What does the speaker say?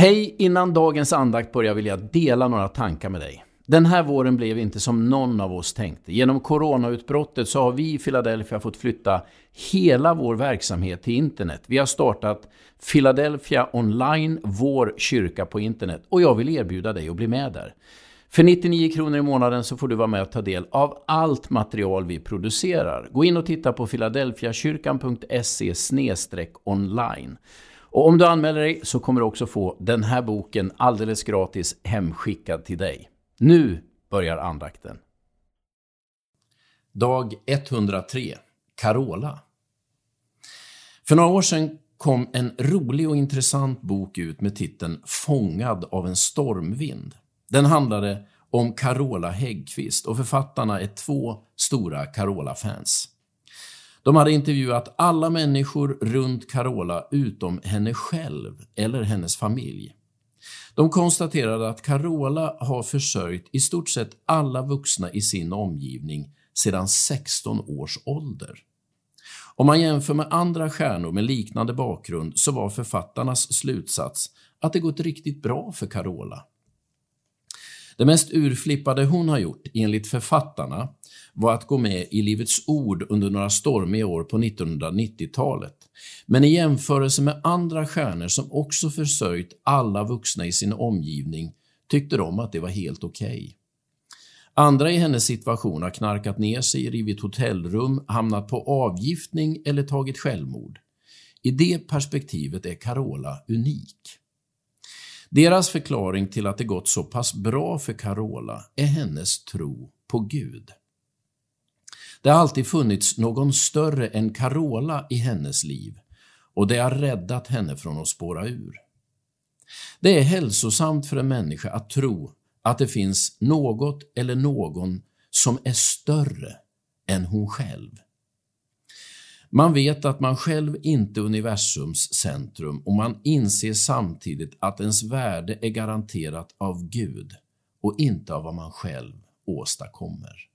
Hej! Innan dagens andakt börjar vill jag dela några tankar med dig. Den här våren blev inte som någon av oss tänkte. Genom coronautbrottet så har vi i Philadelphia fått flytta hela vår verksamhet till internet. Vi har startat Philadelphia Online, vår kyrka på internet. Och jag vill erbjuda dig att bli med där. För 99 kronor i månaden så får du vara med och ta del av allt material vi producerar. Gå in och titta på philadelphiakyrkan.se online. Och om du anmäler dig så kommer du också få den här boken alldeles gratis hemskickad till dig. Nu börjar andakten. Dag 103 Carola För några år sedan kom en rolig och intressant bok ut med titeln Fångad av en stormvind. Den handlade om Carola Häggkvist och författarna är två stora Carola-fans. De hade intervjuat alla människor runt Carola utom henne själv eller hennes familj. De konstaterade att Carola har försörjt i stort sett alla vuxna i sin omgivning sedan 16 års ålder. Om man jämför med andra stjärnor med liknande bakgrund så var författarnas slutsats att det gått riktigt bra för Carola. Det mest urflippade hon har gjort, enligt författarna, var att gå med i Livets Ord under några stormiga år på 1990-talet. Men i jämförelse med andra stjärnor som också försörjt alla vuxna i sin omgivning tyckte de att det var helt okej. Okay. Andra i hennes situation har knarkat ner sig, rivit hotellrum, hamnat på avgiftning eller tagit självmord. I det perspektivet är Carola unik. Deras förklaring till att det gått så pass bra för Carola är hennes tro på Gud. Det har alltid funnits någon större än Carola i hennes liv och det har räddat henne från att spåra ur. Det är hälsosamt för en människa att tro att det finns något eller någon som är större än hon själv. Man vet att man själv inte är universums centrum och man inser samtidigt att ens värde är garanterat av Gud och inte av vad man själv åstadkommer.